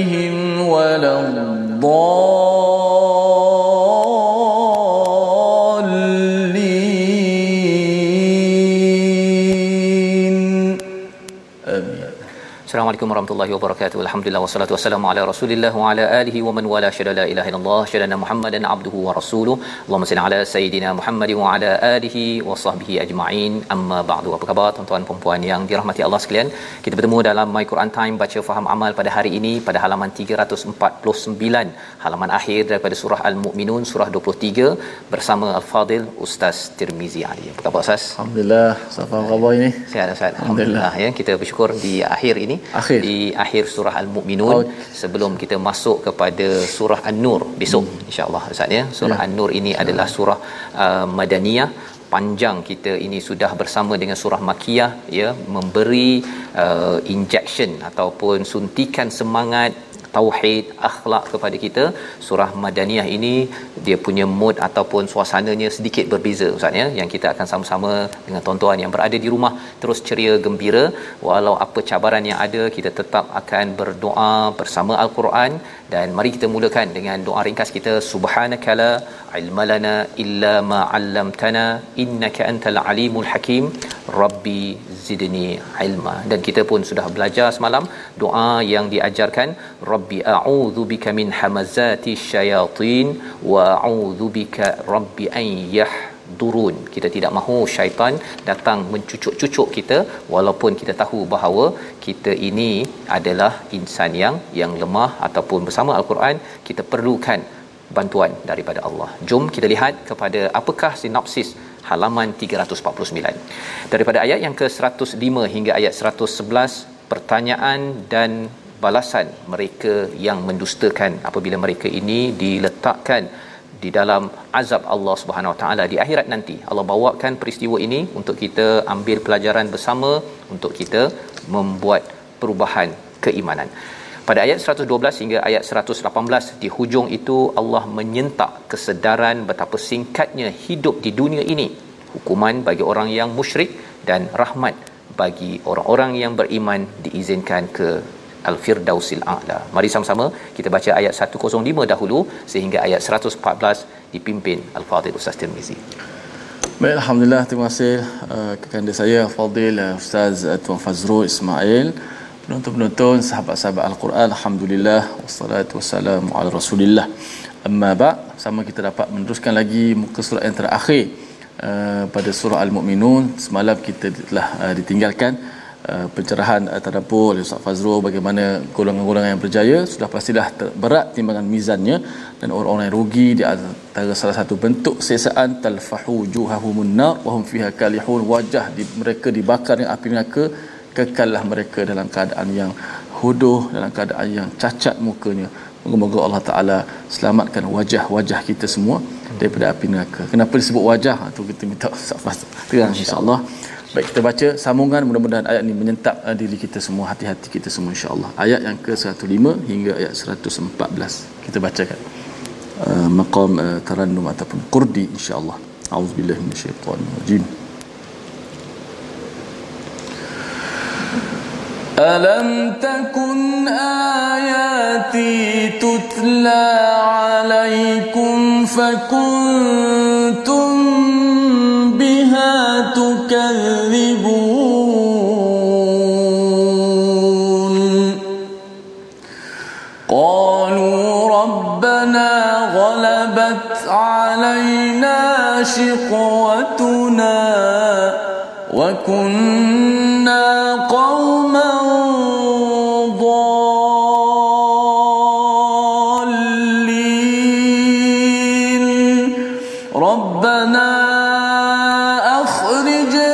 عليهم ولا الضالين Assalamualaikum warahmatullahi wabarakatuh. Alhamdulillah wassalatu wassalamu ala Rasulillah wa ala alihi wa man wala syada la ilaha illallah syada Muhammadan abduhu wa rasuluh. Allahumma salli ala sayidina Muhammad wa ala alihi wa sahbihi ajma'in. Amma ba'du. Apa khabar tuan-tuan dan puan yang dirahmati Allah sekalian? Kita bertemu dalam My Quran Time baca faham amal pada hari ini pada halaman 349, halaman akhir daripada surah Al-Mu'minun surah 23 bersama Al-Fadil Ustaz Tirmizi Ali. Apa khabar Ustaz? Alhamdulillah, Safa khabar ini. Sihat Ustaz. Alhamdulillah ya. Kita bersyukur di akhir ini Akhir. di akhir surah Al-Mukminun Oh. sebelum kita masuk kepada surah An-Nur besok hmm. insya-Allah Ustaz ya. Surah Ya. An-Nur ini adalah surah uh, Madaniyah panjang kita ini sudah bersama dengan surah Makiyah ya memberi uh, injection ataupun suntikan semangat tauhid akhlak kepada kita surah madaniyah ini dia punya mood ataupun suasananya sedikit berbeza ustaz ya. Yang kita akan sama-sama dengan tuan-tuan yang berada di rumah terus ceria gembira. Walau apa cabaran yang ada kita tetap akan berdoa bersama al-Quran dan mari kita mulakan dengan doa ringkas kita. Subhanakala ilmalana illa ma 'allamtana innaka antal alimul hakim. Rabbi zidni ilma. Dan kita pun sudah belajar semalam doa yang diajarkan. Rabbi a'udzu bika min hamazati syayatin wa a'udzu bika rabbi an yahdurun kita tidak mahu syaitan datang mencucuk-cucuk kita walaupun kita tahu bahawa kita ini adalah insan yang yang lemah ataupun bersama al-Quran kita perlukan bantuan daripada Allah. Jom kita lihat kepada apakah sinopsis halaman 349. Daripada ayat yang ke-105 hingga ayat 111 pertanyaan dan balasan mereka yang mendustakan apabila mereka ini diletakkan di dalam azab Allah Subhanahu Wa Taala di akhirat nanti. Allah bawakan peristiwa ini untuk kita ambil pelajaran bersama untuk kita membuat perubahan keimanan. Pada ayat 112 hingga ayat 118 di hujung itu Allah menyentak kesedaran betapa singkatnya hidup di dunia ini. Hukuman bagi orang yang musyrik dan rahmat bagi orang-orang yang beriman diizinkan ke Al-Firdausil A'la. Mari sama-sama kita baca ayat 105 dahulu sehingga ayat 114 dipimpin Al-Fadhil Ustaz Tirmizi. Baik, Alhamdulillah. Terima kasih uh, kepada saya, Fadil, uh, Ustaz uh, Tuan Fazrul Ismail. Penonton-penonton, sahabat-sahabat Al-Quran. Alhamdulillah. Wassalatu wassalamu ala rasulillah. Amma ba' sama kita dapat meneruskan lagi muka surat yang terakhir uh, pada surah Al-Mu'minun. Semalam kita telah uh, ditinggalkan uh, pencerahan tadabbur oleh Ustaz Fazrul bagaimana golongan-golongan yang berjaya sudah pastilah berat timbangan mizannya dan orang-orang yang rugi di antara salah satu bentuk sesaan talfahu juhahumun nar wa hum fiha kalihun wajah di, mereka dibakar dengan api neraka kekallah mereka dalam keadaan yang huduh dalam keadaan yang cacat mukanya Moga-moga Allah Ta'ala selamatkan wajah-wajah kita semua daripada api neraka. Kenapa disebut wajah? Ha, tu kita minta Safas terang insya-Allah. Baik kita baca sambungan mudah-mudahan ayat ini menyentak uh, diri kita semua, hati-hati kita semua insya-Allah. Ayat yang ke-105 hingga ayat 114. Kita bacakan. Uh, maqam uh, tarannum ataupun qurdi insya-Allah. Auzubillahi minasyaitanir rajim. ألم تكن آياتي تتلى عليكم فكنتم تكذبون قالوا ربنا غلبت علينا شقوتنا وكنا قوما ضالين. ربنا أخرجنا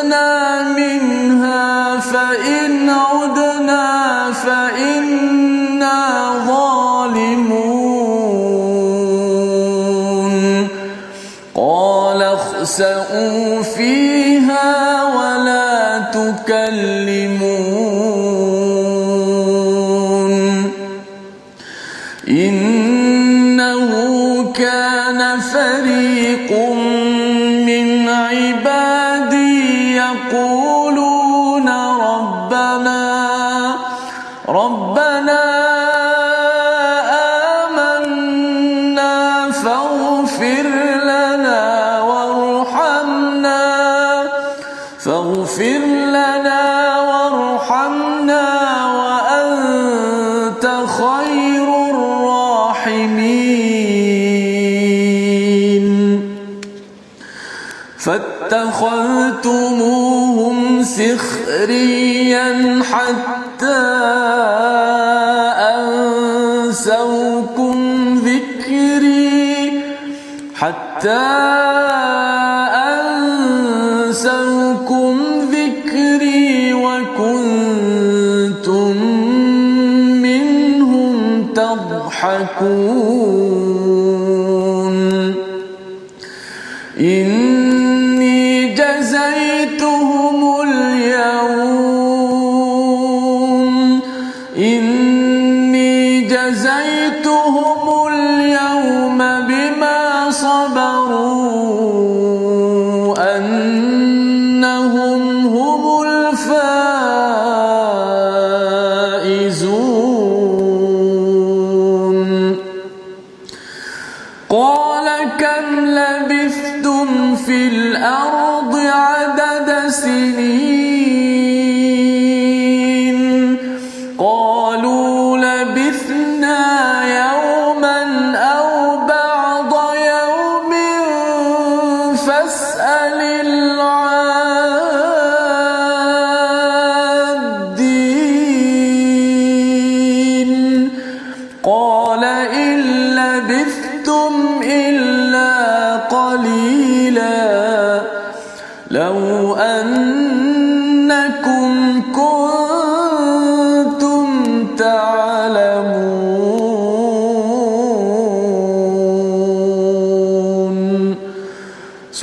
حتى أنسوكم ذكري حتى أنسوكم ذكري وكنتم منهم تضحكون. إني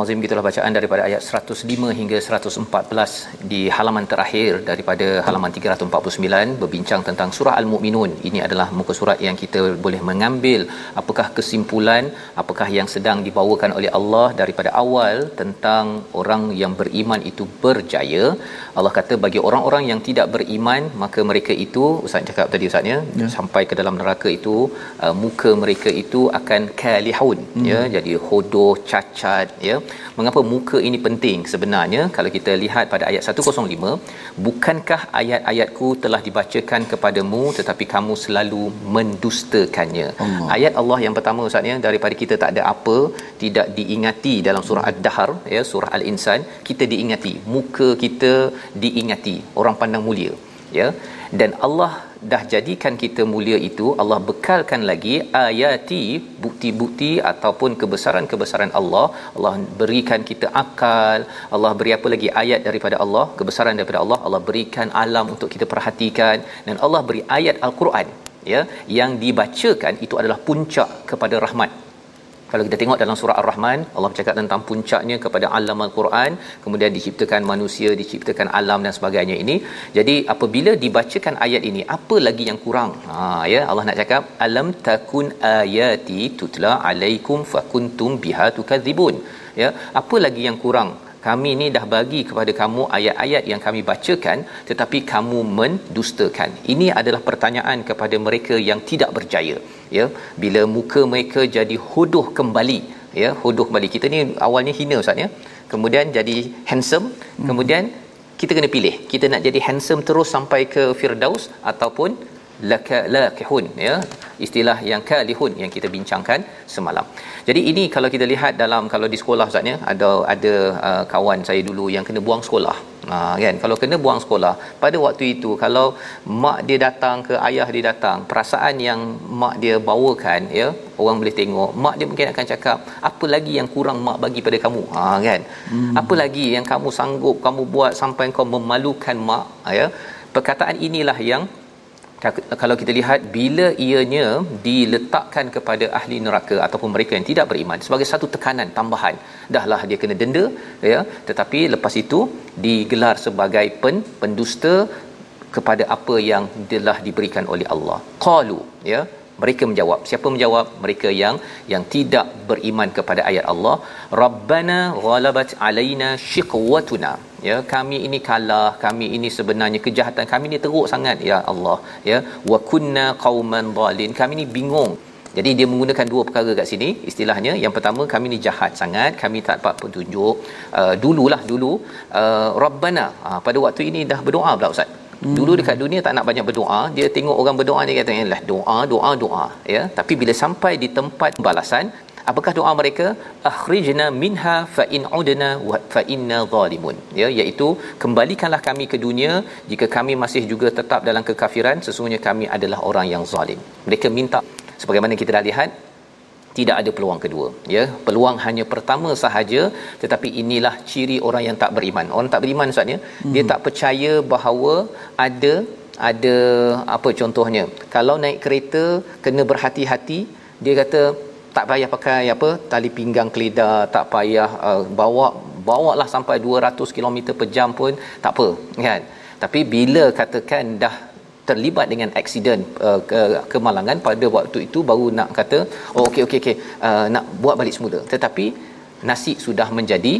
Allah gitulah bacaan daripada ayat 105 hingga 114 di halaman terakhir daripada halaman 349 berbincang tentang surah Al-Mukminun. Ini adalah muka surat yang kita boleh mengambil apakah kesimpulan, apakah yang sedang dibawakan oleh Allah daripada awal tentang orang yang beriman itu berjaya. Allah kata bagi orang-orang yang tidak beriman maka mereka itu Ustaz cakap tadi Ustaz ya, ya. sampai ke dalam neraka itu uh, muka mereka itu akan kalihun hmm. ya jadi hodoh cacat ya mengapa muka ini penting? Sebenarnya kalau kita lihat pada ayat 105 bukankah ayat-ayatku telah dibacakan kepadamu tetapi kamu selalu mendustakannya? Allah. ayat Allah yang pertama ustaz ya daripada kita tak ada apa tidak diingati dalam surah ad-dahr ya surah al-insan kita diingati. Muka kita diingati. Orang pandang mulia ya. Dan Allah dah jadikan kita mulia itu Allah bekalkan lagi ayati bukti-bukti ataupun kebesaran-kebesaran Allah. Allah berikan kita akal Allah beri apa lagi ayat daripada Allah kebesaran daripada Allah. Allah berikan alam untuk kita perhatikan dan Allah beri ayat al-Quran ya yang dibacakan itu adalah puncak kepada rahmat kalau kita tengok dalam surah Ar-Rahman Allah bercakap tentang puncaknya kepada alam Al-Quran kemudian diciptakan manusia diciptakan alam dan sebagainya ini. Jadi apabila dibacakan ayat ini apa lagi yang kurang? Ha ya Allah nak cakap alam takun ayati tutla alaikum fakuntum biha tukadzibun. Ya apa lagi yang kurang? Kami ni dah bagi kepada kamu ayat-ayat yang kami bacakan tetapi kamu mendustakan. Ini adalah pertanyaan kepada mereka yang tidak berjaya ya. Bila muka mereka jadi hodoh kembali ya hodoh kembali. Kita ni awalnya hina ustaz ya. Kemudian jadi handsome. Kemudian kita kena pilih. Kita nak jadi handsome terus sampai ke firdaus ataupun laka lakihun ya istilah yang kalihun yang kita bincangkan semalam. Jadi ini kalau kita lihat dalam kalau di sekolah Ustaz ya ada ada uh, kawan saya dulu yang kena buang sekolah. Ha kan kalau kena buang sekolah pada waktu itu kalau mak dia datang ke ayah dia datang perasaan yang mak dia bawakan ya orang boleh tengok mak dia mungkin akan cakap apa lagi yang kurang mak bagi pada kamu ha kan hmm. apa lagi yang kamu sanggup kamu buat sampai kau memalukan mak ya perkataan inilah yang kalau kita lihat bila ianya diletakkan kepada ahli neraka ataupun mereka yang tidak beriman sebagai satu tekanan tambahan dahlah dia kena denda ya. Tetapi lepas itu digelar sebagai pen, pendusta kepada apa yang telah diberikan oleh Allah. Qalu ya mereka menjawab. Siapa menjawab? Mereka yang yang tidak beriman kepada ayat Allah. Rabbana ghalabat alaina shiqwatuna. Ya kami ini kalah kami ini sebenarnya kejahatan kami ini teruk sangat ya Allah. Ya wa kunna qauman dhalin. Kami ni bingung. Jadi dia menggunakan dua perkara kat sini. Istilahnya yang pertama kami ni jahat sangat kami tak dapat petunjuk. Uh, dululah dulu uh, rabbana. Uh, pada waktu ini dah berdoa pula ustaz Hmm. Dulu dekat dunia tak nak banyak berdoa, dia tengok orang berdoa dia kata lah doa doa doa ya. Tapi bila sampai di tempat balasan, apakah doa mereka? Akhrijna minha fa in udna wa fa inna zalimun. Ya, iaitu kembalikanlah kami ke dunia jika kami masih juga tetap dalam kekafiran, sesungguhnya kami adalah orang yang zalim. Mereka minta sebagaimana kita dah lihat tidak ada peluang kedua ya. Peluang hanya pertama sahaja tetapi inilah ciri orang yang tak beriman. Orang tak beriman ustaz ya? Hmm. dia tak percaya bahawa ada ada apa contohnya? Kalau naik kereta kena berhati-hati dia kata tak payah pakai apa tali pinggang keledar tak payah uh, bawa bawa lah sampai 200 km per jam pun. Tak apa kan? Tapi bila katakan dah terlibat dengan aksiden uh, ke, kemalangan pada waktu itu baru nak kata oh okey okey okey uh, nak buat balik semula. Tetapi nasi sudah menjadi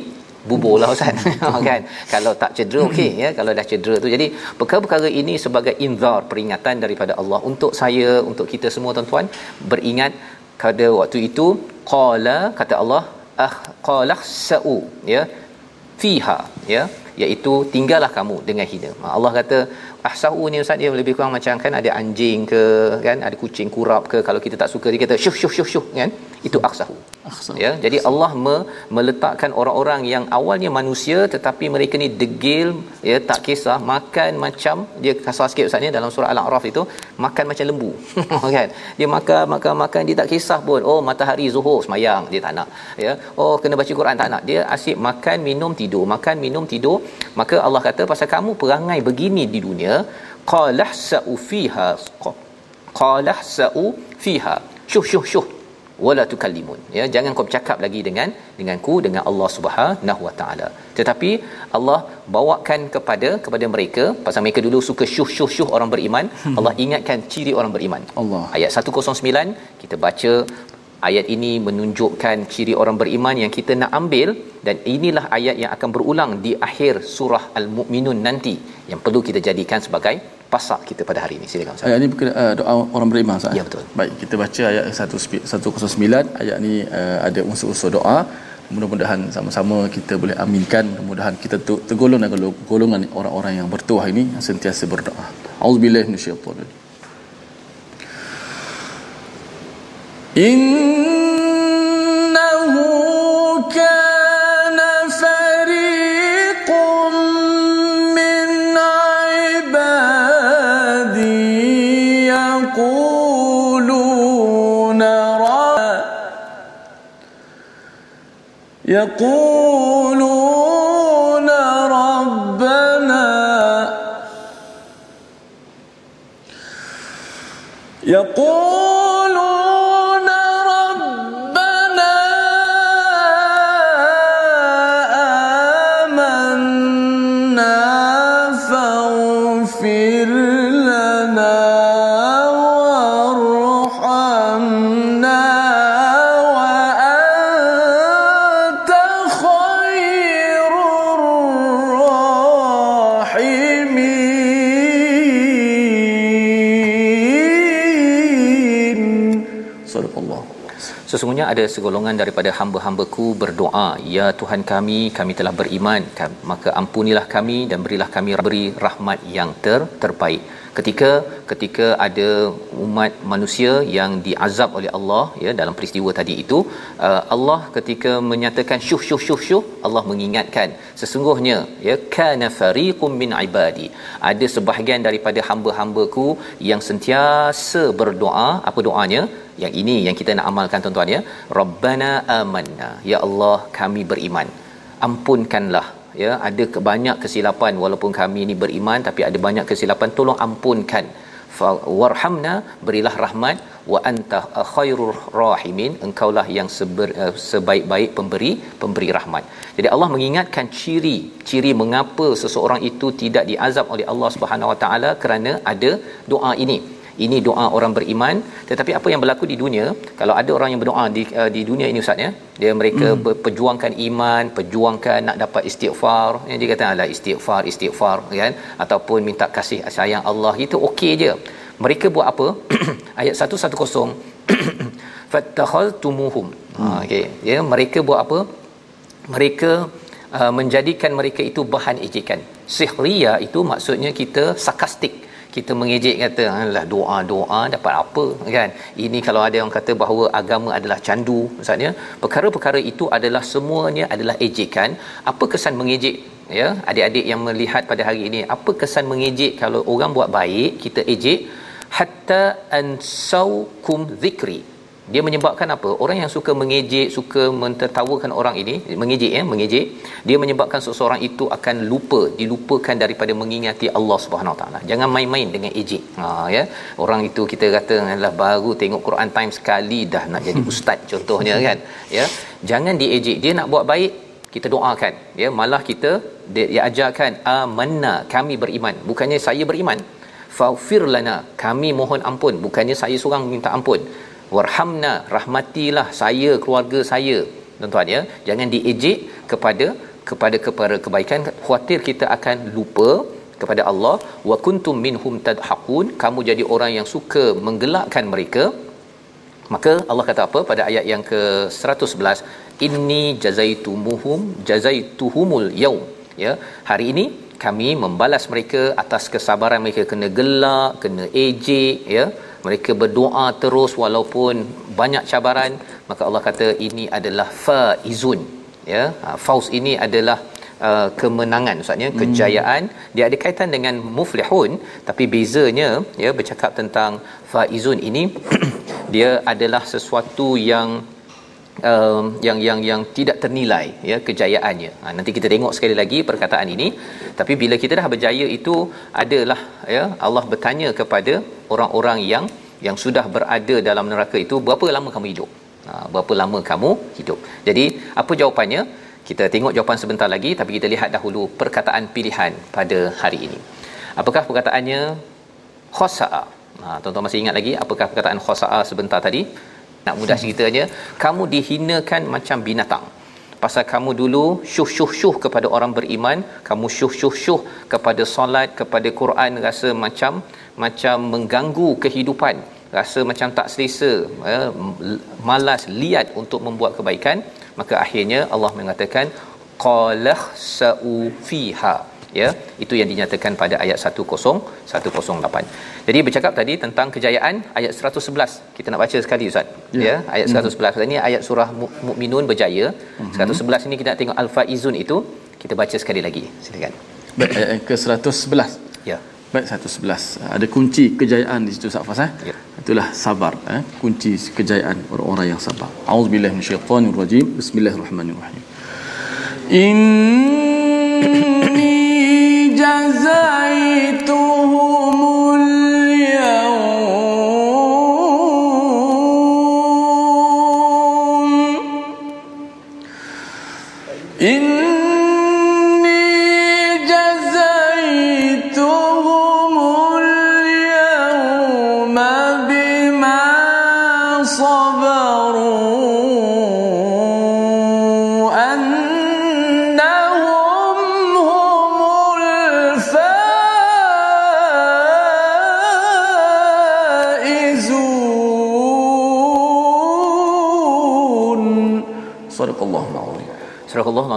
bubur lah ustaz. Kan? Kalau tak cedera okey ya kalau dah cedera tu. Jadi perkara-perkara ini sebagai inzar peringatan daripada Allah untuk saya untuk kita semua tuan-tuan beringat pada waktu itu qala kata Allah ah qala sa'u ya fiha ya? Iaitu tinggallah kamu dengan hina. Allah kata ahsahu ni ustaz dia lebih kurang macam kan ada anjing ke kan ada kucing kurap ke kalau kita tak suka dia kata syuh syuh syuh syuh kan? Itu ahsahu. Ya? Jadi Allah me, meletakkan orang-orang yang awalnya manusia tetapi mereka ni degil ya tak kisah makan macam dia kasar sikit ustaz ni dalam surah al-a'raf itu makan macam lembu kan? Dia makan makan makan dia tak kisah pun oh matahari zuhur semayang dia tak nak ya? Oh kena baca Quran tak nak. Dia asyik makan minum tidur. Makan minum tidur maka Allah kata pasal kamu perangai begini di dunia qala sa'u fiha qala sa'u fiha. Syuh syuh syuh. Wala tukallimun. Ya jangan kau bercakap lagi dengan denganku dengan Allah Subhanahu wa taala. Tetapi Allah bawakan kepada kepada mereka pasal mereka dulu suka syuh syuh syuh orang beriman hmm. Allah ingatkan ciri orang beriman. Allah. Ayat 109 kita baca ayat ini menunjukkan ciri orang beriman yang kita nak ambil dan inilah ayat yang akan berulang di akhir surah al-mukminun nanti yang perlu kita jadikan sebagai pasak kita pada hari ini silakan Ustaz. Ayat ini uh, doa orang beriman Ustaz. Ya betul. Baik, kita baca ayat 109. Ayat ini uh, ada unsur-unsur doa. Mudah-mudahan sama-sama kita boleh aminkan. Mudah-mudahan kita tergolong dengan golongan orang-orang yang bertuah ini yang sentiasa berdoa. Auzubillahi minasyaitanir rajim. يقولون ربنا يقولون sesungguhnya ada segolongan daripada hamba-hambaku berdoa ya Tuhan kami kami telah beriman. Maka ampunilah kami dan berilah kami beri rahmat yang ter terbaik ketika ketika ada umat manusia yang diazab oleh Allah ya dalam peristiwa tadi itu uh, Allah ketika menyatakan syuh syuh syuh syuh Allah mengingatkan sesungguhnya ya kana fariqum min ibadi. Ada sebahagian daripada hamba-hambaku yang sentiasa berdoa. Apa doanya? Yang ini yang kita nak amalkan tuan-tuan ya. Rabbana amanna. Ya Allah kami beriman. Ampunkanlah ya ada banyak kesilapan walaupun kami ini beriman tapi ada banyak kesilapan tolong ampunkan. Warhamna berilah rahmat. Wa anta khairur rahimin engkaulah yang seber, uh, sebaik-baik pemberi pemberi rahmat. Jadi Allah mengingatkan ciri ciri mengapa seseorang itu tidak diazab oleh Allah Subhanahu Wa Taala kerana ada doa ini ini doa orang beriman. Tetapi apa yang berlaku di dunia kalau ada orang yang berdoa di uh, di dunia ini ustaz ya dia mereka hmm. berperjuangkan iman perjuangkan nak dapat istighfar. Yang dia kata ala istighfar istighfar kan? Ataupun minta kasih sayang Allah itu okey je. Mereka buat apa? Ayat 110 fattakhaltumuhum ha okey. Ya mereka buat apa? Mereka uh, menjadikan mereka itu bahan ejekan. Sihriya itu maksudnya kita sarkastik kita mengejek kata alah doa-doa dapat apa? Kan? Ini kalau ada yang kata bahawa agama adalah candu maksudnya perkara-perkara itu adalah semuanya adalah ejekan. Apa kesan mengejek? Ya adik-adik yang melihat pada hari ini apa kesan mengejek kalau orang buat baik kita ejek? Hatta ansaukum zikri dia menyebabkan apa? Orang yang suka mengejek suka mentertawakan orang ini mengejek ya mengejek dia menyebabkan seseorang itu akan lupa dilupakan daripada mengingati Allah Subhanahu taala. Jangan main-main dengan ejek. Ha ya. Orang itu kita kata adalah baru tengok Quran time sekali dah nak jadi ustaz contohnya kan? Ya. Jangan diejek. Dia nak buat baik kita doakan. Ya malah kita dia, dia ajarkan amanna kami beriman. Bukannya saya beriman. Faghfir lana kami mohon ampun. Bukannya saya seorang minta ampun warhamna rahmatilah saya keluarga saya. Tuan-tuan ya jangan diejek kepada kepada kepada kebaikan. Khuatir kita akan lupa kepada Allah. Wa kuntum minhum tadhaqun kamu jadi orang yang suka menggelakkan mereka. Maka Allah kata apa pada ayat yang ke 111 inni jazaitumuhum jazaituhumul yaum. Ya hari ini kami membalas mereka atas kesabaran mereka. Kena gelak kena ejek ya mereka berdoa terus walaupun banyak cabaran maka Allah kata ini adalah faizun ya ha, fauz ini adalah uh, kemenangan maksudnya hmm. kejayaan dia ada kaitan dengan muflihun tapi bezanya ya bercakap tentang faizun ini dia adalah sesuatu yang um, yang yang yang tidak ternilai ya kejayaannya. Ha, nanti kita tengok sekali lagi perkataan ini. Tapi bila kita dah berjaya itu adalah ya Allah bertanya kepada orang-orang yang yang sudah berada dalam neraka itu berapa lama kamu hidup? Ha, berapa lama kamu hidup? Jadi apa jawapannya? Kita tengok jawapan sebentar lagi tapi kita lihat dahulu perkataan pilihan pada hari ini. Apakah perkataannya? Khosa'a. Ha, tuan-tuan masih ingat lagi apakah perkataan khosa'a sebentar tadi? Nak mudah ceritanya kamu dihinakan macam binatang. Pasal kamu dulu syuh syuh syuh kepada orang beriman kamu syuh syuh syuh kepada solat kepada Quran rasa macam macam mengganggu kehidupan. Rasa macam tak selesa eh, malas liat untuk membuat kebaikan. Maka akhirnya Allah mengatakan qalah sa'u fiha ya itu yang dinyatakan pada ayat 10 108 jadi bercakap tadi tentang kejayaan ayat 111 kita nak baca sekali ustaz. Ya, ya ayat 111 hmm. ini ayat surah mukminun berjaya. Hmm. 111 ini kita nak tengok al-faizun itu. Kita baca sekali lagi. Silakan. Baik ayat ke 111 ya. Baik 111 ada kunci kejayaan di situ Ustaz Fas eh? Ya. itulah sabar eh? Kunci kejayaan orang-orang yang sabar. Auzubillahi minasyaitonirrajim bismillahirrahmanirrahim. In جزيتهم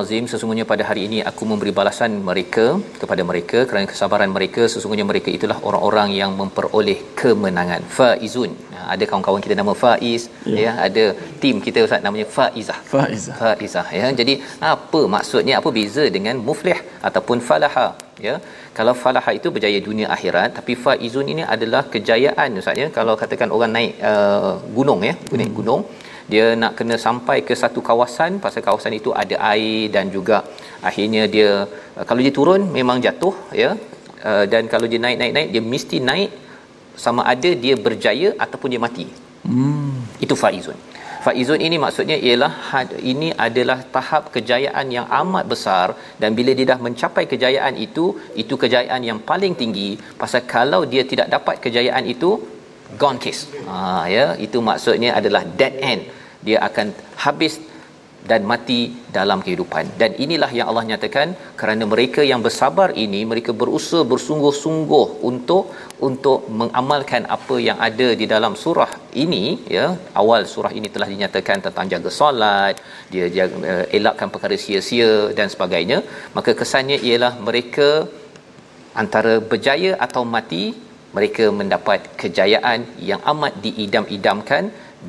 Nazim sesungguhnya pada hari ini aku memberi balasan mereka kepada mereka kerana kesabaran mereka. Sesungguhnya mereka itulah orang-orang yang memperoleh kemenangan. Faizun. Ha, ada kawan-kawan kita nama Faiz ya, ya ada tim kita ustaz namanya Faizah. Faizah. Faizah ya. Jadi apa maksudnya apa beza dengan muflih ataupun falaha ya? Kalau falaha itu berjaya dunia akhirat tapi faizun ini adalah kejayaan ustaz ya. Kalau katakan orang naik uh, gunung ya naik hmm. Dia nak kena sampai ke satu kawasan pasal kawasan itu ada air dan juga akhirnya dia uh, kalau dia turun memang jatuh ya. Uh, dan kalau dia naik naik naik dia mesti naik sama ada dia berjaya ataupun dia mati. Hmm. itu faizun. Faizun ini maksudnya ialah ini adalah tahap kejayaan yang amat besar. Dan bila dia dah mencapai kejayaan itu itu kejayaan yang paling tinggi. Pasal kalau dia tidak dapat kejayaan itu gone case. Ha ya itu maksudnya adalah dead end. Dia akan habis dan mati dalam kehidupan. Dan inilah yang Allah nyatakan kerana mereka yang bersabar ini mereka berusaha bersungguh-sungguh untuk untuk mengamalkan apa yang ada di dalam surah ini ya. Awal surah ini telah dinyatakan tentang jaga solat dia jaga, uh, elakkan perkara sia-sia dan sebagainya. Maka kesannya ialah mereka antara berjaya atau mati mereka mendapat kejayaan yang amat diidam-idamkan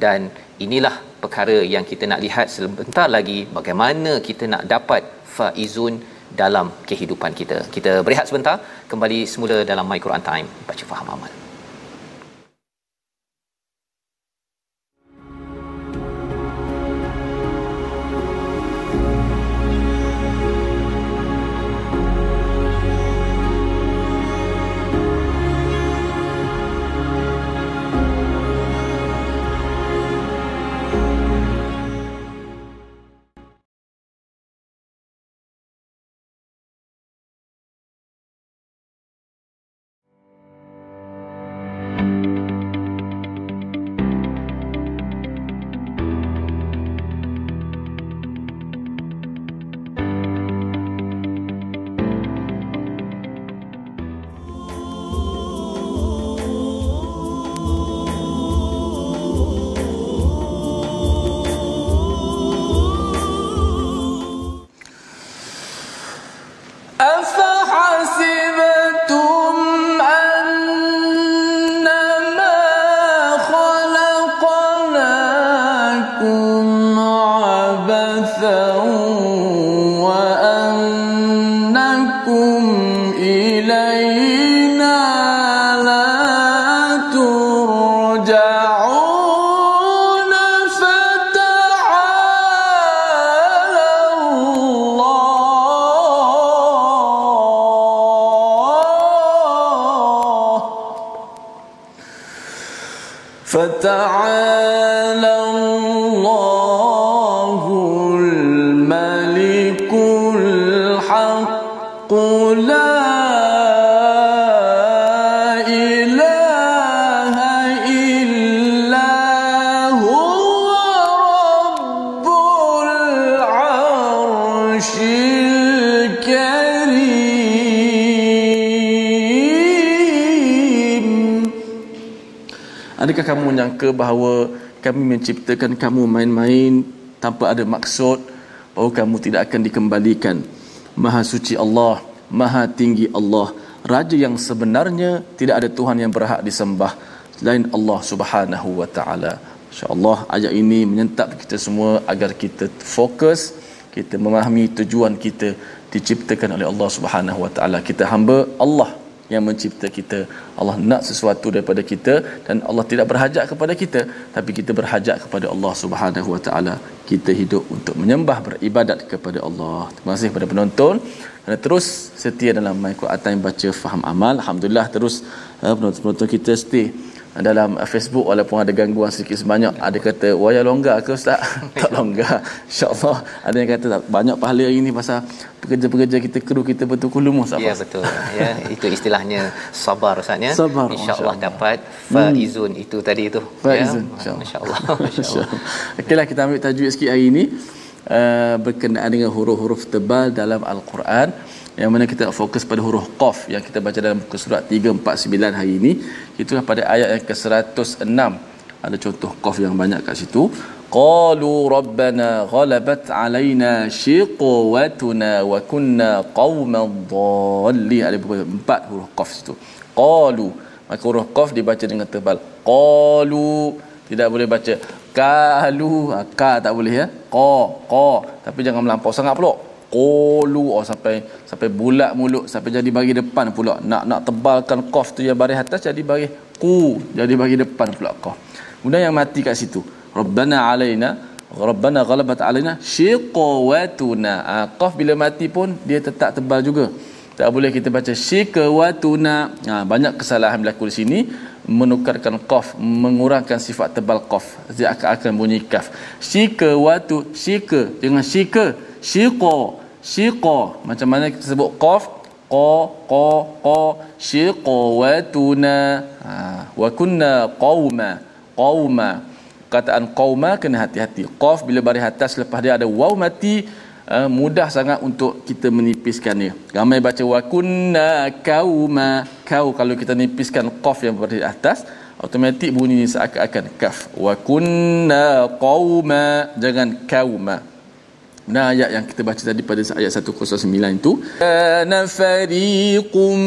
dan inilah perkara yang kita nak lihat sebentar lagi bagaimana kita nak dapat faizun dalam kehidupan kita. Kita berehat sebentar, kembali semula dalam My Quran Time. Baca faham amal. Menyangka bahawa kami menciptakan kamu main-main tanpa ada maksud bahawa kamu tidak akan dikembalikan Maha suci Allah Maha tinggi Allah Raja yang sebenarnya tidak ada Tuhan yang berhak disembah selain Allah Subhanahu wa taala. Insya-Allah ayat ini menyentap kita semua agar kita fokus, kita memahami tujuan kita diciptakan oleh Allah Subhanahu wa taala. Kita hamba Allah yang mencipta kita. Allah nak sesuatu daripada kita dan Allah tidak berhajat kepada kita tapi kita berhajat kepada Allah Subhanahu Wa Taala. Kita hidup untuk menyembah beribadat kepada Allah. Terima kasih kepada penonton. Kerana terus setia dalam my Quran baca faham amal. Alhamdulillah terus uh, penonton-penonton kita stay dalam Facebook walaupun ada gangguan sedikit sebanyak ada kata waya longgar ke ustaz? Tak longgar. Insyaallah. Ada yang kata tak banyak pahala hari ni pasal pekerja-pekerja kita kru kita betul kulumus ya betul. Ya itu istilahnya sabar ustaz ya. Sabar insyaallah dapat faizun hmm. itu tadi itu faizun ya insyaallah insyaallah okeylah kita ambil tajuk sikit hari ini uh, berkenaan dengan huruf-huruf tebal dalam al-Quran yang mana kita fokus pada huruf qaf yang kita baca dalam buku surat 349 hari ini itulah pada ayat yang ke-106 ada contoh qaf yang banyak kat situ. Qalu rabbana ghalabat alaina shiqwatuna wa kunna qauman dhalin. Ada empat huruf qaf situ. Qalu maka huruf qaf dibaca dengan tebal. Qalu tidak boleh baca. Kalu ha, ka tak boleh ya. Qa qa tapi jangan melampau sangat pula qalu oh sampai sampai bulat mulut sampai jadi bagi depan pula. Nak nak tebalkan qaf tu yang baris atas jadi baris qu jadi bagi depan pula qaf. Kemudian yang mati kat situ. Rabbana alaina rabbana ghalabat alaina shiqawatuna. Ha, qaf bila mati pun dia tetap tebal juga. Tak boleh kita baca shiqawatuna. Ha, banyak kesalahan berlaku di sini. Menukarkan qaf mengurangkan sifat tebal qaf. Dia akan bunyi kaf shiqawatu shiqa. Dengan shiqa shiqa shiqa macam mana kita sebut qaf qa qa qa shiqawatuna ha, wa kunna qauma. Qauma. Kataan qauma kena hati-hati. Qaf bila baris atas lepas dia ada waw mati uh, mudah sangat untuk kita menipiskannya ramai baca wa kunna qauma kau kalau kita nipiskan qaf yang baris atas automatik bunyi seakan-akan kaf. Wa kunna qauma. Jangan qauma Nah ayat yang kita baca tadi pada ayat 109 itu ana fariqum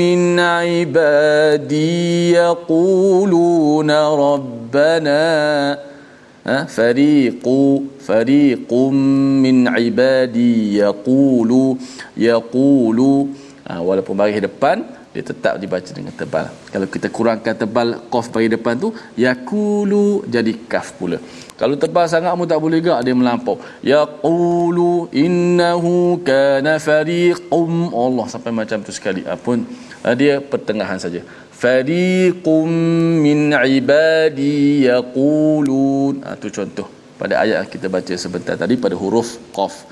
min ibadi yaquluna rabbana ha fariqu fariqum min ibadi yaqulu yaqulu ha, walaupun baris depan dia tetap dibaca dengan tebal. Kalau kita kurangkan tebal qaf bagi depan tu yaqulu jadi kaf pula. Kalau tebal sangat pun tak boleh gak dia melampau. Yaqulu innahu kana fariqum Allah sampai macam tu sekali. Apun ah, dia pertengahan saja. Fariqum min ibadi yaqulun. Ah tu contoh pada ayat kita baca sebentar tadi pada huruf qaf.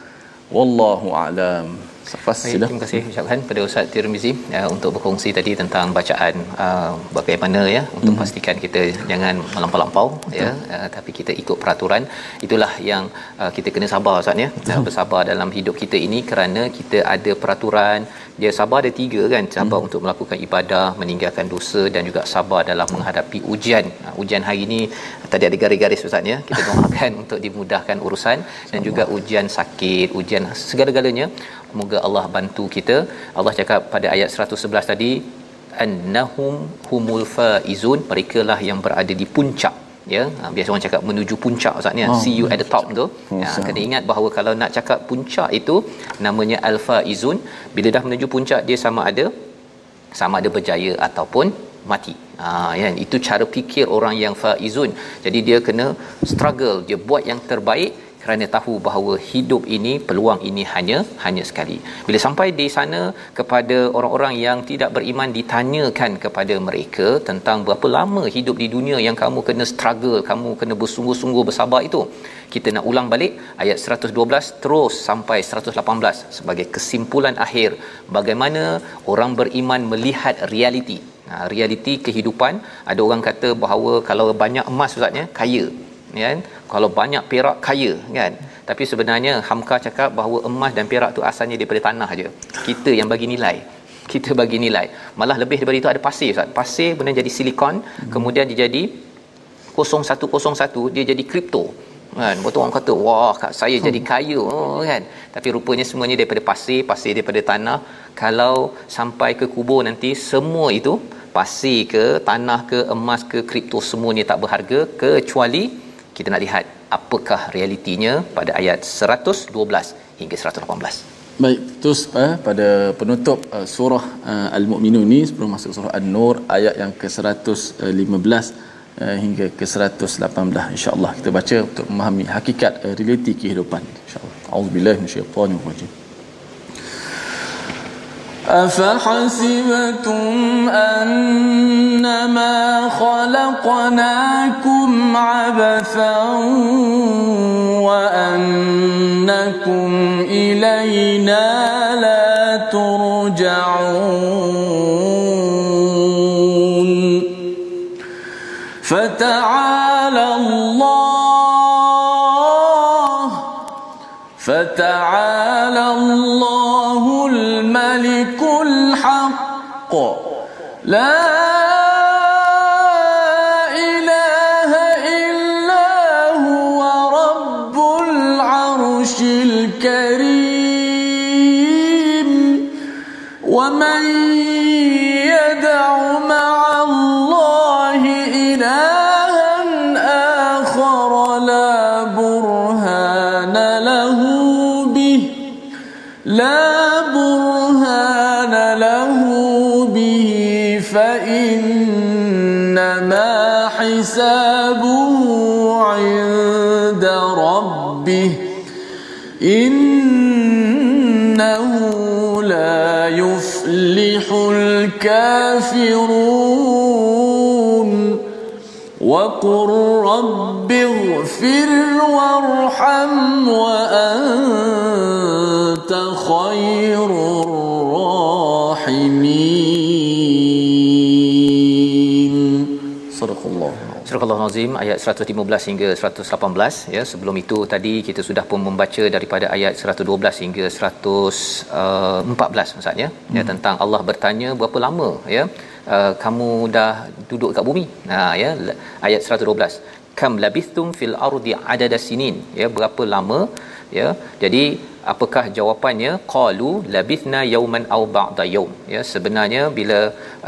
Wallahu a'lam. Safas, Baik, terima kasih ucapkan pada Ustaz Tirmizi uh, untuk berkongsi tadi tentang bacaan uh, bagaimana ya untuk hmm. pastikan kita jangan melampau-lampau ya uh, tapi kita ikut peraturan. Itulah yang uh, kita kena sabar Ustaz ya. Uh, bersabar dalam hidup kita ini kerana kita ada peraturan. Dia sabar ada tiga kan sabar hmm. untuk melakukan ibadah meninggalkan dosa dan juga sabar dalam menghadapi ujian. Uh, ujian hari ini tadi ada garis-garis Ustaz ya. Kita doakan untuk dimudahkan urusan dan juga ujian sakit ujian segala-galanya Moga Allah bantu kita. Allah cakap pada ayat 111 tadi annahum humul faizun. Mereka lah yang berada di puncak ya. Ha, biasa orang cakap menuju puncak ustaz ni. Oh, see you at the top tu. ya kena ingat bahawa kalau nak cakap puncak itu namanya alfa izun bila dah menuju puncak dia sama ada sama ada berjaya ataupun mati. Ha ya itu cara fikir orang yang faizun. Jadi dia kena struggle dia buat yang terbaik kerana tahu bahawa hidup ini peluang ini hanya hanya sekali. Bila sampai di sana kepada orang-orang yang tidak beriman ditanyakan kepada mereka tentang berapa lama hidup di dunia yang kamu kena struggle kamu kena bersungguh-sungguh bersabar itu. Kita nak ulang balik ayat 112 terus sampai 118 sebagai kesimpulan akhir bagaimana orang beriman melihat realiti. Realiti kehidupan. Ada orang kata bahawa kalau banyak emas ustaznya kaya kan? Kalau banyak perak kaya kan? Tapi sebenarnya Hamka cakap bahawa emas dan perak tu asalnya daripada tanah aja kita yang bagi nilai. Kita bagi nilai. Malah lebih daripada itu ada pasir ustaz. Pasir kemudian jadi silikon hmm. kemudian dia jadi 0101 dia jadi kripto kan? Betul orang kata wah kat saya hmm. jadi kaya. Oh, kan? Tapi rupanya semuanya daripada pasir pasir daripada tanah. Kalau sampai ke kubur nanti semua itu pasir ke tanah ke emas ke kripto semuanya tak berharga kecuali kita nak lihat apakah realitinya pada ayat 112 hingga 118 Baik, terus eh, pada penutup uh, surah uh, Al-Mu'minun ni sebelum masuk surah An-Nur ayat yang ke-115 uh, hingga ke-118 insya-Allah kita baca untuk memahami hakikat uh, realiti kehidupan insya-Allah. Auzubillahi minasyaitonirrajim. أفحسبتم أنما خلقناكم عبثا وأنكم إلينا لا ترجعون؟ فتعالى الله فتعالى لا الكافرون. وقل رب اغفر وارحم وأنت Astagfirullahalazim ayat 115 hingga 118 ya sebelum itu tadi kita sudah pun membaca daripada ayat 112 hingga 114 eh, maksudnya ya, hmm. ya. Tentang Allah bertanya berapa lama ya. Uh, kamu dah duduk kat bumi? Ha ya ayat 112 kam labithtum fil ardi adada sinin. Ya berapa lama ya. Jadi apakah jawapannya? Qalu labithna yawman aw ba'da yawm. Ya sebenarnya bila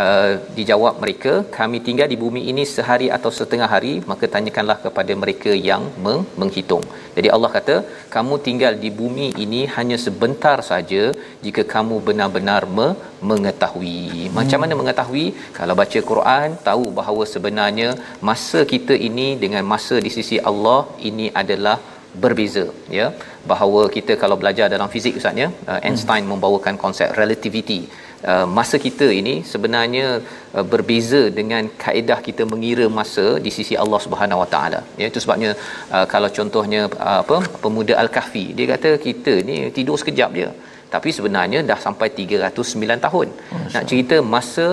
uh, dijawab mereka kami tinggal di bumi ini sehari atau setengah hari maka tanyakanlah kepada mereka yang meng- menghitung. Jadi Allah kata kamu tinggal di bumi ini hanya sebentar saja jika kamu benar-benar me- mengetahui. Macam mana mengetahui? Kalau baca Quran tahu bahawa sebenarnya masa kita ini dengan masa di sisi Allah ini adalah berbeza ya bahawa kita kalau belajar dalam fizik ustaz ya uh, Einstein hmm. membawakan konsep relativity uh, masa kita ini sebenarnya uh, berbeza dengan kaedah kita mengira masa di sisi Allah Subhanahu Wa Taala ya itu sebabnya uh, kalau contohnya uh, apa pemuda al-kahfi dia kata kita ni tidur sekejap je tapi sebenarnya dah sampai 309 tahun Masya. nak cerita masa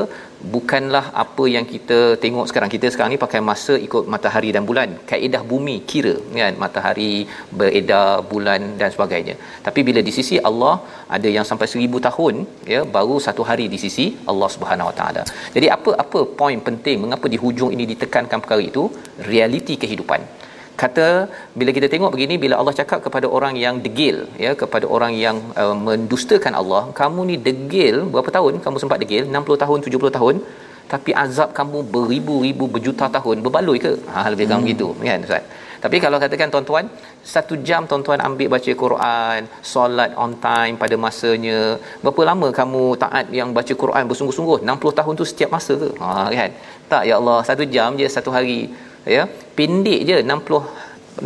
bukanlah apa yang kita tengok sekarang. Kita sekarang ni pakai masa ikut matahari dan bulan. Kaedah bumi kira kan? Matahari beredar bulan dan sebagainya. Tapi bila di sisi Allah ada yang sampai 1000 tahun ya baru satu hari di sisi Allah Subhanahu Wa Taala. Jadi apa apa poin penting? Mengapa di hujung ini ditekankan perkara itu? Realiti kehidupan kata bila kita tengok begini bila Allah cakap kepada orang yang degil ya kepada orang yang uh, mendustakan Allah kamu ni degil berapa tahun kamu sempat degil? 60 tahun 70 tahun? Tapi azab kamu beribu-ribu berjuta tahun berbaloi ke? Ha lebih kurang hmm. begitu kan ustaz? Tapi kalau katakan tuan-tuan satu jam tuan-tuan ambil baca Quran solat on time pada masanya berapa lama kamu taat yang baca Quran bersungguh-sungguh? 60 tahun tu setiap masa ke? Ha kan? Tak ya Allah satu jam je satu hari ya pendek je 60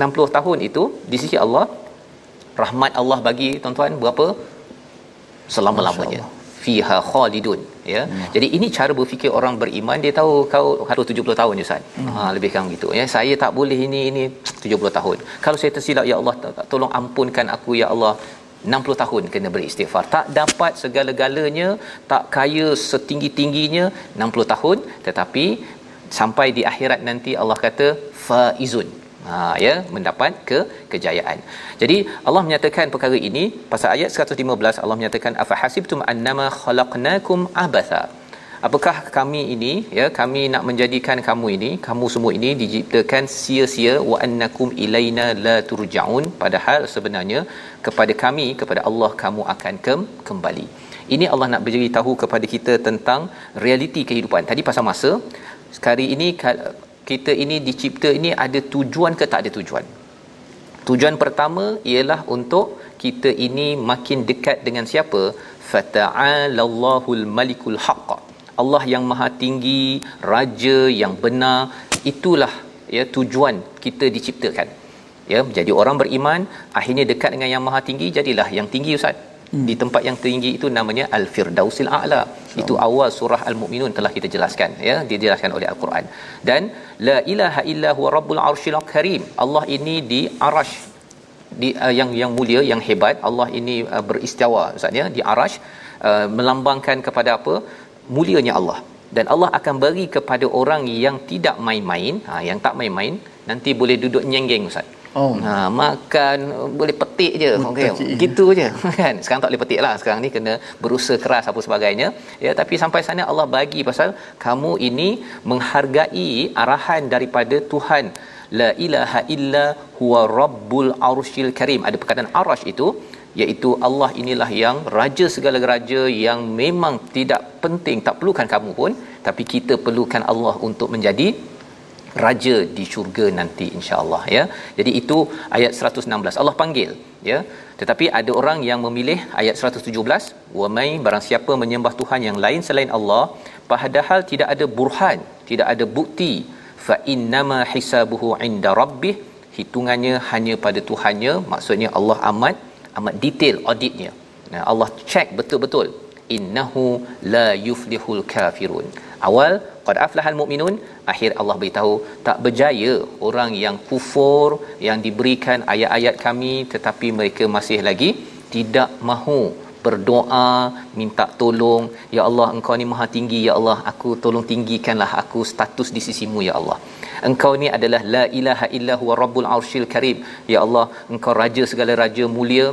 60 tahun itu di sisi Allah rahmat Allah bagi tuan-tuan berapa? Selama-lamanya. Fiha khalidun ya. Hmm. jadi ini cara berfikir orang beriman dia tahu kau harus 70 tahun je Ustaz. Hmm. ha lebih kurang gitu ya saya tak boleh ini ini 70 tahun. Kalau saya tersilap ya Allah tolong ampunkan aku ya Allah 60 tahun kena beristighfar. Tak dapat segala-galanya tak kaya setinggi-tingginya 60 tahun. Tetapi sampai di akhirat nanti Allah kata faizun ha ya mendapat ke kejayaan. Jadi Allah menyatakan perkara ini pasal ayat 115 Allah menyatakan afa hasibtum annama khalaqnakum abatha. Apakah kami ini ya kami nak menjadikan kamu ini kamu semua ini diciptakan sia-sia wa annakum ilaina la turjaun padahal sebenarnya kepada kami kepada Allah kamu akan ke- kembali. Ini Allah nak beritahu kepada kita tentang realiti kehidupan. Tadi pasal masa, sekali ini kita ini dicipta ini ada tujuan ke tak ada tujuan? Tujuan pertama ialah untuk kita ini makin dekat dengan siapa? Fata'alallahul malikul haqq. Allah yang maha tinggi raja yang benar. Itulah ya tujuan kita diciptakan. Ya menjadi orang beriman akhirnya dekat dengan yang maha tinggi jadilah yang tinggi ustaz. Di tempat yang tinggi itu namanya al-firdausil a'la. Itu awal surah al-mukminun telah kita jelaskan ya. Dijelaskan oleh al-Quran. Dan la ilaha illa huwa rabbul arsyil karim. Allah ini di arash di uh, yang yang mulia yang hebat. Allah ini uh, beristiwa maksudnya di arash uh, melambangkan kepada apa? Mulianya Allah. Dan Allah akan beri kepada orang yang tidak main-main ha yang tak main-main nanti boleh duduk nyenggeng ustaz Oh. Ha, makan boleh petik je. Okey. Gitu je kan. Sekarang tak boleh petik lah. Sekarang ni kena berusaha keras apa sebagainya. Ya, tapi sampai sana Allah bagi pasal kamu ini menghargai arahan daripada Tuhan la ilaha illa huwa rabbul arsyil karim ada perkataan arash itu iaitu Allah inilah yang raja segala raja yang memang tidak penting tak perlukan kamu pun tapi kita perlukan Allah untuk menjadi raja di syurga nanti insyaallah ya. Jadi itu ayat 116 Allah panggil ya. Tetapi ada orang yang memilih ayat 117 wa may barang siapa menyembah tuhan yang lain selain Allah padahal tidak ada burhan tidak ada bukti fa innama hisabuhu inda rabbih. Hitungannya hanya pada tuhannya maksudnya Allah amat amat detail auditnya. Nah Allah check betul-betul innahu la yuflihul kafirun. Awal qad aflahal mu'minun. Akhir Allah beritahu tak berjaya orang yang kufur yang diberikan ayat-ayat kami tetapi mereka masih lagi tidak mahu berdoa minta tolong. Ya Allah engkau ni maha tinggi ya Allah aku tolong tinggikanlah aku status di sisimu ya Allah. Engkau ni adalah la ilaha illa huwa rabbul arsyil karim. Ya Allah engkau raja segala raja mulia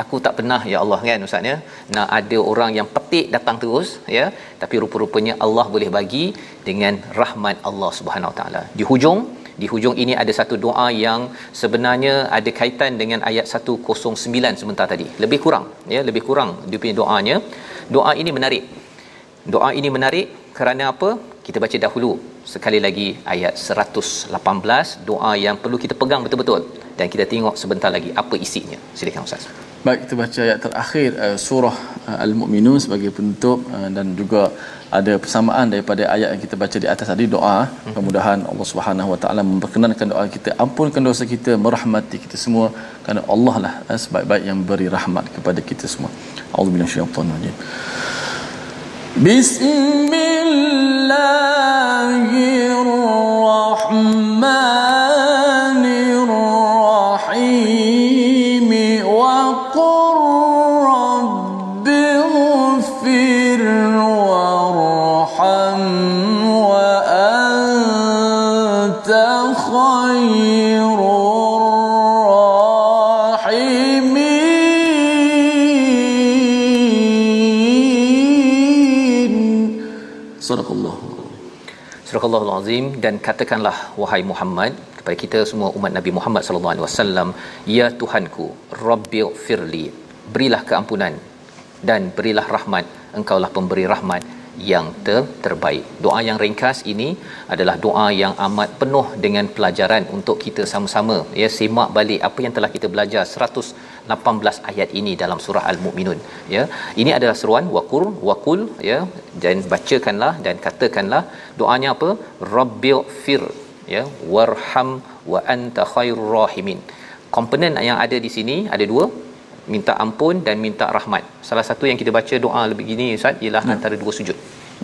aku tak pernah ya Allah kan ustaz ya? Nak ada orang yang petik datang terus ya? Tapi rupa-rupanya Allah boleh bagi dengan rahmat Allah Subhanahu taala. Di hujung di hujung ini ada satu doa yang sebenarnya ada kaitan dengan ayat 109 sebentar tadi. Lebih kurang ya? Lebih kurang dia punya doanya. Doa ini menarik. Doa ini menarik kerana apa? Kita baca dahulu sekali lagi ayat 118 doa yang perlu kita pegang betul-betul. Dan kita tengok sebentar lagi apa isinya. Silakan ustaz Baik kita baca ayat terakhir uh, surah uh, Al-Mu'minun sebagai penutup uh, dan juga ada persamaan daripada ayat yang kita baca di atas tadi doa kemudahan Allah Subhanahu Wa Taala memperkenankan doa kita ampunkan dosa kita merahmati kita semua kerana Allah lah sebaik-baik yang beri rahmat kepada kita semua. Rajim. Bismillahirrahmanirrahim Surah Allahul Azim dan katakanlah wahai Muhammad kepada kita semua umat Nabi Muhammad sallallahu alaihi wasallam ya Tuhanku rabbighfirli berilah keampunan dan berilah rahmat engkaulah pemberi rahmat yang ter, terbaik. Doa yang ringkas ini adalah doa yang amat penuh dengan pelajaran untuk kita sama-sama ya simak balik apa yang telah kita belajar 118 ayat ini dalam surah Al-Mu'minun ya. Ini adalah seruan waqur waqul ya dan bacakanlah dan katakanlah doanya apa? Rabbighfir ya warham wa anta khairur rahimin. Komponen yang ada di sini ada dua minta ampun dan minta rahmat. Salah satu yang kita baca doa lebih gini Ustaz ialah hmm. antara dua sujud.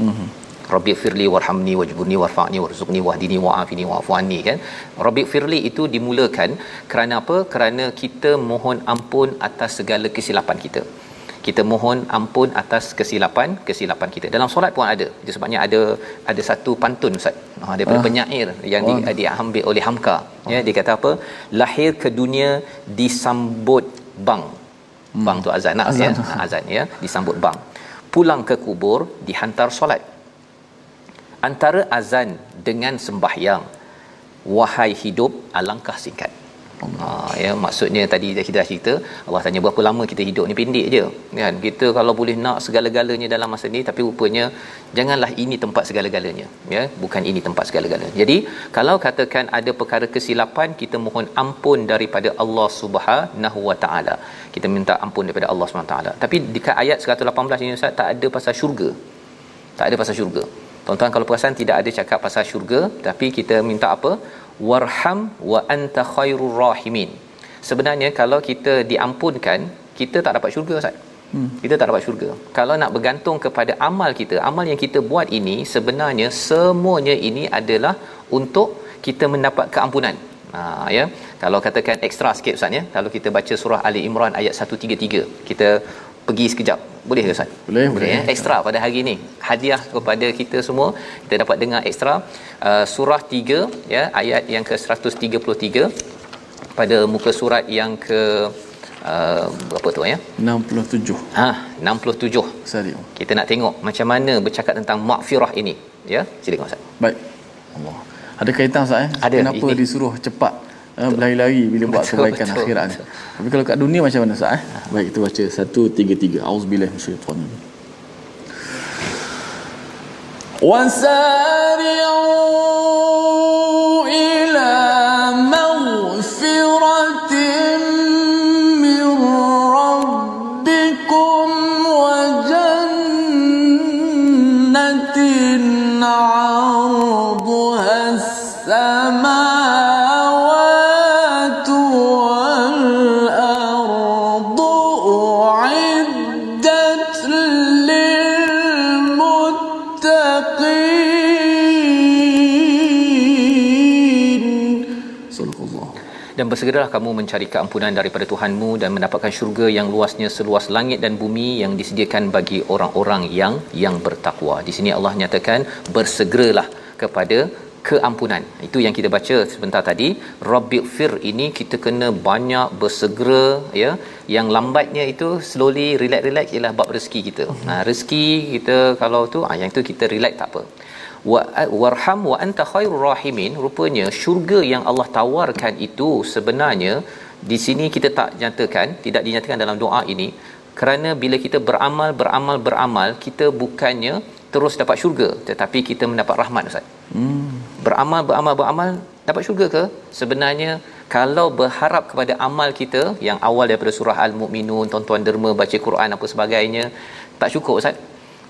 Mhm. Rabbi firli warhamni wajburni warfa'ni warzuqni wahdini wa'afini wa'fu anni kan. Rabbi firli itu dimulakan kerana apa? Kerana kita mohon ampun atas segala kesilapan kita. Kita mohon ampun atas kesilapan kesilapan kita. Dalam solat pun ada. Itu sebabnya ada ada satu pantun Ustaz. Ha, daripada ah. penyair yang oh. di, diambil oleh Hamka. Oh. Ya, dia kata apa? Lahir ke dunia disambut bang hmm. bang tu azan nak ya ha, azan ya disambut bang pulang ke kubur dihantar solat antara azan dengan sembahyang wahai hidup alangkah singkat. Ha, ya maksudnya tadi kita dah cerita Allah tanya berapa lama kita hidup ni pendek je kan? Kita kalau boleh nak segala-galanya dalam masa ni tapi rupanya janganlah ini tempat segala-galanya ya? Bukan ini tempat segala-galanya. Jadi kalau katakan ada perkara kesilapan kita mohon ampun daripada Allah Subhanahu Wa Taala. Kita minta ampun daripada Allah Subhanahu Wa Taala. Tapi dekat ayat 118 ini Ustaz tak ada pasal syurga. Tak ada pasal syurga tuan-tuan kalau perasan tidak ada cakap pasal syurga tapi kita minta apa warham wa anta khairur rahimin sebenarnya kalau kita diampunkan kita tak dapat syurga Ustaz hmm. kita tak dapat syurga kalau nak bergantung kepada amal kita amal yang kita buat ini sebenarnya semuanya ini adalah untuk kita mendapat keampunan Ha ya. Kalau katakan ekstra sikit Ustaz ya. Kalau kita baca surah Ali Imran ayat 133, kita pergi sekejap. Boleh ke Ustaz? Boleh, boleh. boleh ya. Ekstra pada hari ini. Hadiah kepada kita semua. Kita dapat dengar ekstra uh, surah 3 ya ayat yang ke 133 pada muka surat yang ke uh, berapa tu ya? 67. Ha, 67. Sorry. Kita nak tengok macam mana bercakap tentang makfirah ini. Ya, silakan Ustaz. Baik. Allah Ada kaitan Ustaz eh? Ada, Kenapa ini- disuruh cepat uh, berlari-lari bila buat Betul, kebaikan betul, akhirat ni? betul. Tapi kalau kat dunia macam mana Ustaz eh? Baik kita baca 133. Auzubillahi minasyaitanir rajim. وسارعوا إلى مغفرة من ربكم وجنة عرضها bersegeralah kamu mencari keampunan daripada Tuhanmu dan mendapatkan syurga yang luasnya seluas langit dan bumi yang disediakan bagi orang-orang yang yang bertakwa. Di sini Allah nyatakan bersegeralah kepada keampunan. Itu yang kita baca sebentar tadi. Rabbighfir ini kita kena banyak bersegera ya. Yang lambatnya itu slowly relax-relax ialah bab rezeki kita. Ha, rezeki kita kalau tu ah yang tu kita relax tak apa warham wa anta khairur rahimin. Rupanya syurga yang Allah tawarkan itu sebenarnya di sini kita tak nyatakan tidak dinyatakan dalam doa ini kerana bila kita beramal beramal beramal kita bukannya terus dapat syurga tetapi kita mendapat rahmat ustaz. Hmm. beramal beramal beramal dapat syurga ke? Sebenarnya kalau berharap kepada amal kita yang awal daripada surah al-mukminun tuan-tuan derma baca Quran apa sebagainya tak cukup ustaz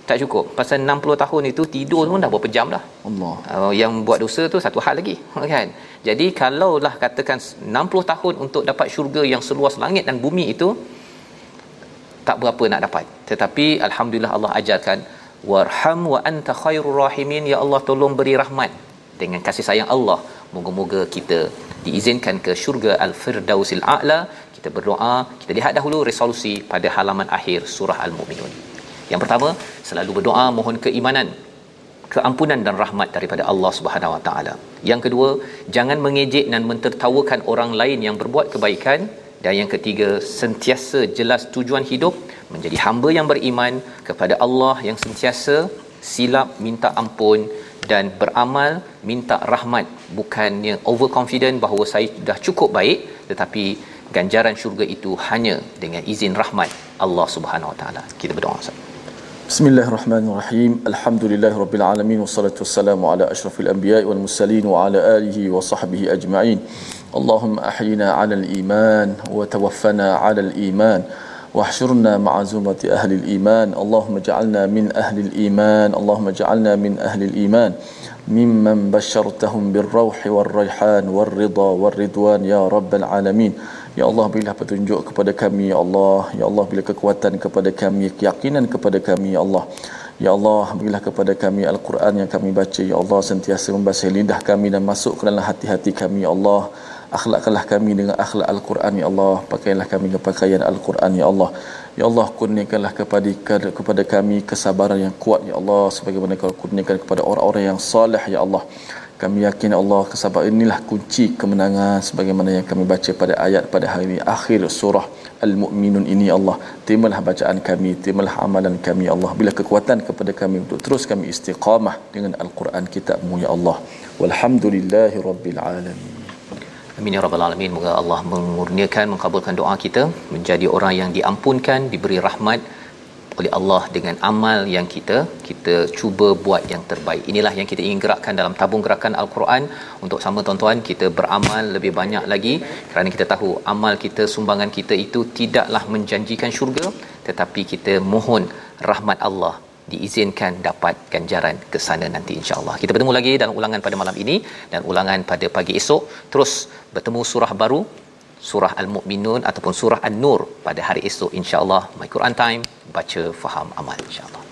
tak cukup. Pasal 60 tahun itu tidur pun dah berapa jam dah. Allah. uh, yang buat dosa tu satu hal lagi kan? Jadi kalaulah katakan 60 tahun untuk dapat syurga yang seluas langit dan bumi itu tak berapa nak dapat. Tetapi alhamdulillah Allah ajarkan warham wa anta khairur rahimin. Ya Allah tolong beri rahmat dengan kasih sayang Allah. Moga-moga kita diizinkan ke syurga al-firdausil a'la. Kita berdoa kita lihat dahulu resolusi pada halaman akhir surah al-mukminun yang pertama selalu berdoa mohon keimanan keampunan dan rahmat daripada Allah Subhanahu Wa Taala. Yang kedua, jangan mengejek dan mentertawakan orang lain yang berbuat kebaikan dan yang ketiga, sentiasa jelas tujuan hidup menjadi hamba yang beriman kepada Allah yang sentiasa silap minta ampun dan beramal minta rahmat bukannya overconfident bahawa saya dah cukup baik tetapi ganjaran syurga itu hanya dengan izin rahmat Allah Subhanahu Wa Taala. Kita berdoa Ustaz. بسم الله الرحمن الرحيم الحمد لله رب العالمين والصلاة والسلام على أشرف الأنبياء والمرسلين وعلى آله وصحبه أجمعين اللهم أحينا على الإيمان وتوفنا على الإيمان واحشرنا مع زمرة أهل الإيمان اللهم اجعلنا من أهل الإيمان اللهم اجعلنا من أهل الإيمان ممن بشرتهم بالروح والريحان والرضا والرضوان يا رب العالمين Ya Allah berilah petunjuk kepada kami ya Allah. Ya Allah berilah kekuatan kepada kami keyakinan kepada kami ya Allah. Ya Allah berilah kepada kami Al-Quran yang kami baca Ya Allah. Sentiasa membasahi lidah kami dan masuk ke dalam hati-hati kami Ya Allah. Akhlakkanlah kami dengan akhlak Al-Quran Ya Allah. Pakailah kami dengan pakaian Al-Quran Ya Allah. Ya Allah kurniakanlah kepada kepada kami kesabaran yang kuat Ya Allah. Sebagaimana kau kurniakan kepada orang-orang yang salih Ya Allah kami yakin Allah kesabaran inilah kunci kemenangan sebagaimana yang kami baca pada ayat pada hari ini akhir surah Al-Mu'minun ini Allah. Terimalah bacaan kami terimalah amalan kami Allah. Bila kekuatan kepada kami untuk terus kami istiqamah dengan Al-Quran kitabmu ya Allah. Walhamdulillahi rabbil alamin. Amin ya rabbal alamin. Moga Allah mengurniakan mengabulkan doa kita menjadi orang yang diampunkan, diberi rahmat oleh Allah dengan amal yang kita kita cuba buat yang terbaik. Inilah yang kita ingin gerakkan dalam tabung gerakan Al-Quran untuk sama tuan-tuan kita beramal lebih banyak lagi kerana kita tahu amal kita sumbangan kita itu tidaklah menjanjikan syurga tetapi kita mohon rahmat Allah diizinkan dapat ganjaran ke sana nanti insya-Allah. Kita bertemu lagi dalam ulangan pada malam ini dan ulangan pada pagi esok terus bertemu surah baru surah Al-Mu'minun ataupun surah An-Nur pada hari esok insya-Allah. My Quran Time baca faham amal insya-Allah.